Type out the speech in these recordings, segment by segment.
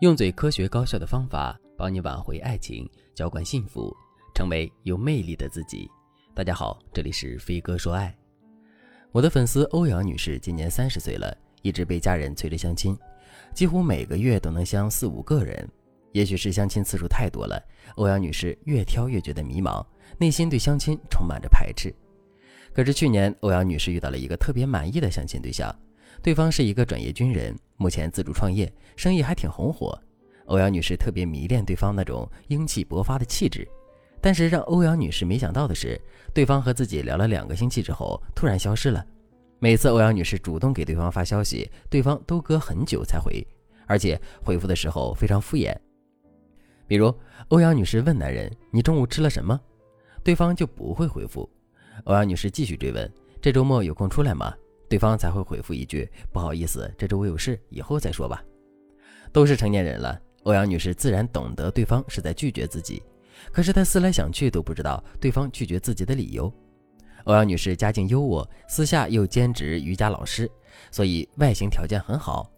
用最科学高效的方法帮你挽回爱情，浇灌幸福，成为有魅力的自己。大家好，这里是飞哥说爱。我的粉丝欧阳女士今年三十岁了，一直被家人催着相亲，几乎每个月都能相四五个人。也许是相亲次数太多了，欧阳女士越挑越觉得迷茫，内心对相亲充满着排斥。可是去年，欧阳女士遇到了一个特别满意的相亲对象。对方是一个转业军人，目前自主创业，生意还挺红火。欧阳女士特别迷恋对方那种英气勃发的气质，但是让欧阳女士没想到的是，对方和自己聊了两个星期之后突然消失了。每次欧阳女士主动给对方发消息，对方都隔很久才回，而且回复的时候非常敷衍。比如欧阳女士问男人：“你中午吃了什么？”对方就不会回复。欧阳女士继续追问：“这周末有空出来吗？”对方才会回复一句：“不好意思，这周我有事，以后再说吧。”都是成年人了，欧阳女士自然懂得对方是在拒绝自己。可是她思来想去都不知道对方拒绝自己的理由。欧阳女士家境优渥，私下又兼职瑜伽老师，所以外形条件很好。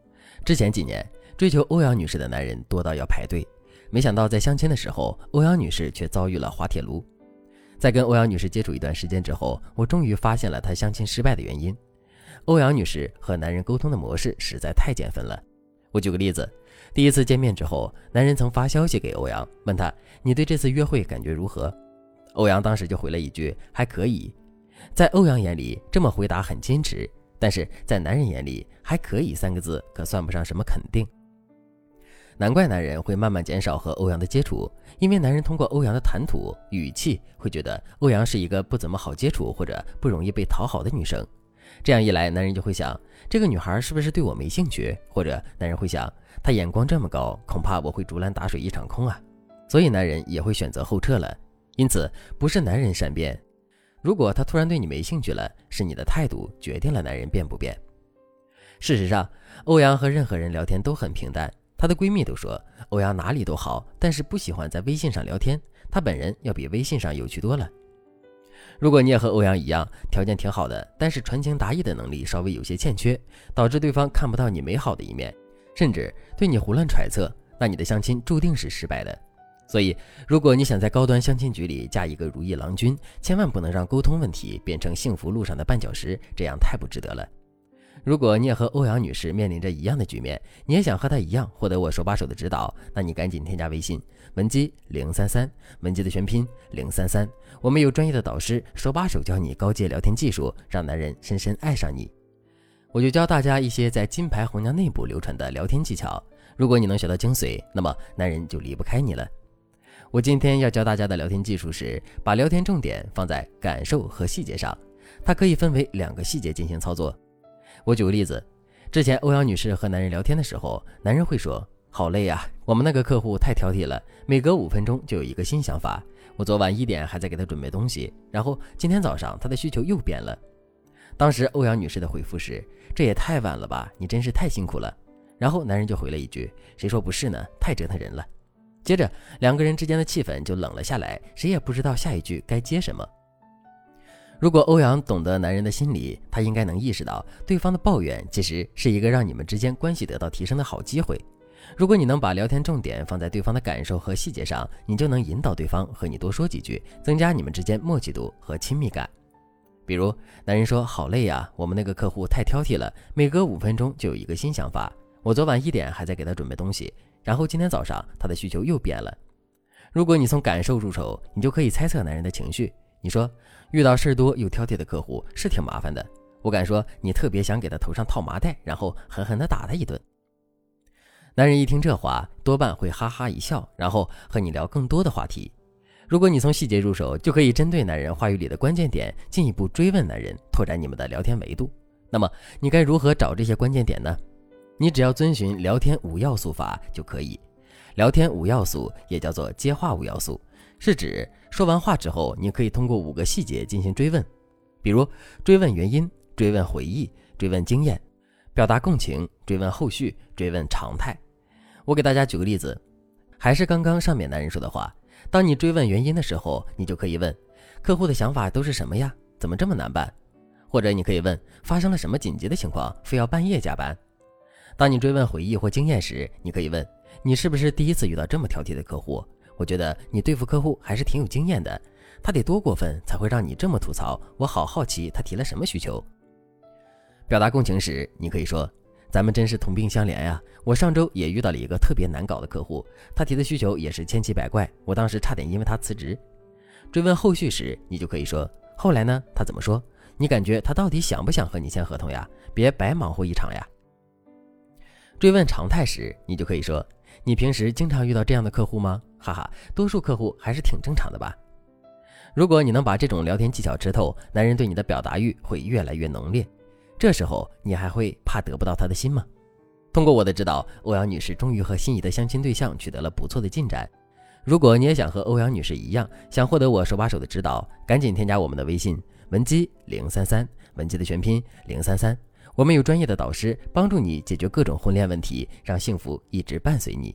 之前几年追求欧阳女士的男人多到要排队，没想到在相亲的时候，欧阳女士却遭遇了滑铁卢。在跟欧阳女士接触一段时间之后，我终于发现了她相亲失败的原因。欧阳女士和男人沟通的模式实在太减分了。我举个例子，第一次见面之后，男人曾发消息给欧阳，问他：“你对这次约会感觉如何？”欧阳当时就回了一句：“还可以。”在欧阳眼里，这么回答很矜持；但是在男人眼里，“还可以”三个字可算不上什么肯定。难怪男人会慢慢减少和欧阳的接触，因为男人通过欧阳的谈吐、语气，会觉得欧阳是一个不怎么好接触或者不容易被讨好的女生。这样一来，男人就会想，这个女孩是不是对我没兴趣？或者男人会想，她眼光这么高，恐怕我会竹篮打水一场空啊。所以男人也会选择后撤了。因此，不是男人善变，如果他突然对你没兴趣了，是你的态度决定了男人变不变。事实上，欧阳和任何人聊天都很平淡。她的闺蜜都说，欧阳哪里都好，但是不喜欢在微信上聊天，她本人要比微信上有趣多了。如果你也和欧阳一样，条件挺好的，但是传情达意的能力稍微有些欠缺，导致对方看不到你美好的一面，甚至对你胡乱揣测，那你的相亲注定是失败的。所以，如果你想在高端相亲局里嫁一个如意郎君，千万不能让沟通问题变成幸福路上的绊脚石，这样太不值得了。如果你也和欧阳女士面临着一样的局面，你也想和她一样获得我手把手的指导，那你赶紧添加微信文姬零三三，文姬的全拼零三三，我们有专业的导师手把手教你高阶聊天技术，让男人深深爱上你。我就教大家一些在金牌红娘内部流传的聊天技巧，如果你能学到精髓，那么男人就离不开你了。我今天要教大家的聊天技术是把聊天重点放在感受和细节上，它可以分为两个细节进行操作。我举个例子，之前欧阳女士和男人聊天的时候，男人会说：“好累呀，我们那个客户太挑剔了，每隔五分钟就有一个新想法。我昨晚一点还在给他准备东西，然后今天早上他的需求又变了。”当时欧阳女士的回复是：“这也太晚了吧，你真是太辛苦了。”然后男人就回了一句：“谁说不是呢？太折腾人了。”接着两个人之间的气氛就冷了下来，谁也不知道下一句该接什么。如果欧阳懂得男人的心理，他应该能意识到对方的抱怨其实是一个让你们之间关系得到提升的好机会。如果你能把聊天重点放在对方的感受和细节上，你就能引导对方和你多说几句，增加你们之间默契度和亲密感。比如，男人说：“好累呀，我们那个客户太挑剔了，每隔五分钟就有一个新想法。我昨晚一点还在给他准备东西，然后今天早上他的需求又变了。”如果你从感受入手，你就可以猜测男人的情绪。你说遇到事儿多又挑剔的客户是挺麻烦的，我敢说你特别想给他头上套麻袋，然后狠狠地打他一顿。男人一听这话，多半会哈哈一笑，然后和你聊更多的话题。如果你从细节入手，就可以针对男人话语里的关键点，进一步追问男人，拓展你们的聊天维度。那么你该如何找这些关键点呢？你只要遵循聊天五要素法就可以。聊天五要素也叫做接话五要素。是指说完话之后，你可以通过五个细节进行追问，比如追问原因、追问回忆、追问经验、表达共情、追问后续、追问常态。我给大家举个例子，还是刚刚上面男人说的话。当你追问原因的时候，你就可以问客户的想法都是什么呀？怎么这么难办？或者你可以问发生了什么紧急的情况，非要半夜加班？当你追问回忆或经验时，你可以问你是不是第一次遇到这么挑剔的客户？我觉得你对付客户还是挺有经验的。他得多过分才会让你这么吐槽？我好好奇他提了什么需求。表达共情时，你可以说：“咱们真是同病相怜呀！我上周也遇到了一个特别难搞的客户，他提的需求也是千奇百怪，我当时差点因为他辞职。”追问后续时，你就可以说：“后来呢？他怎么说？你感觉他到底想不想和你签合同呀？别白忙活一场呀！”追问常态时，你就可以说：“你平时经常遇到这样的客户吗？”哈哈，多数客户还是挺正常的吧。如果你能把这种聊天技巧吃透，男人对你的表达欲会越来越浓烈。这时候你还会怕得不到他的心吗？通过我的指导，欧阳女士终于和心仪的相亲对象取得了不错的进展。如果你也想和欧阳女士一样，想获得我手把手的指导，赶紧添加我们的微信文姬零三三，文姬的全拼零三三。我们有专业的导师帮助你解决各种婚恋问题，让幸福一直伴随你。